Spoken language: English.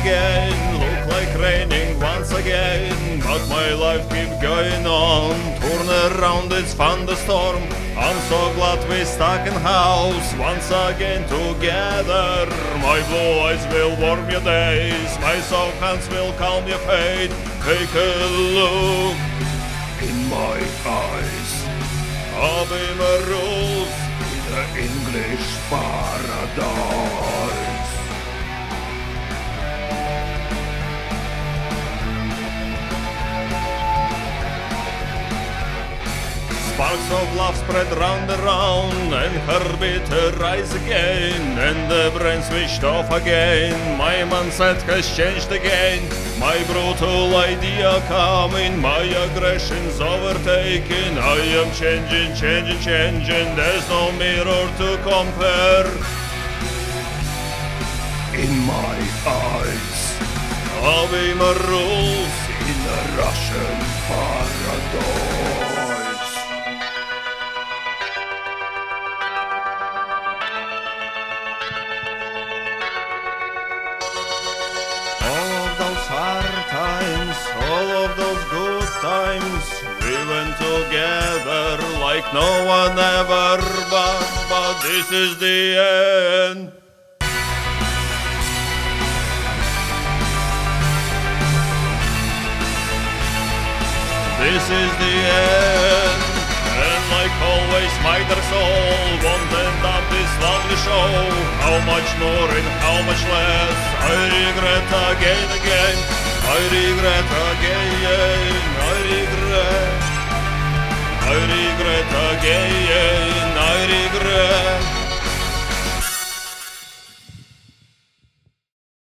again. Look like raining once again, but my life keep going on. Turn around, it's thunderstorm. I'm so glad we stuck in house once again together. My blue eyes will warm your days. My soft hands will calm your fate. Take a look in my eyes. I'll be my rules in the English paradise. Sparks of love spread round and round, and her bitter eyes again, and the brain switched off again. My mindset has changed again. My brutal idea coming, my aggression's overtaken. I am changing, changing, changing. There's no mirror to compare. In my eyes, be my rules in the Russian paradise. Times, we went together like no one ever, but, but this is the end. This is the end. And like always, my dear soul won't end up this lovely show. How much more and how much less? I regret again, again. I regret again, I regret. I regret again, I regret.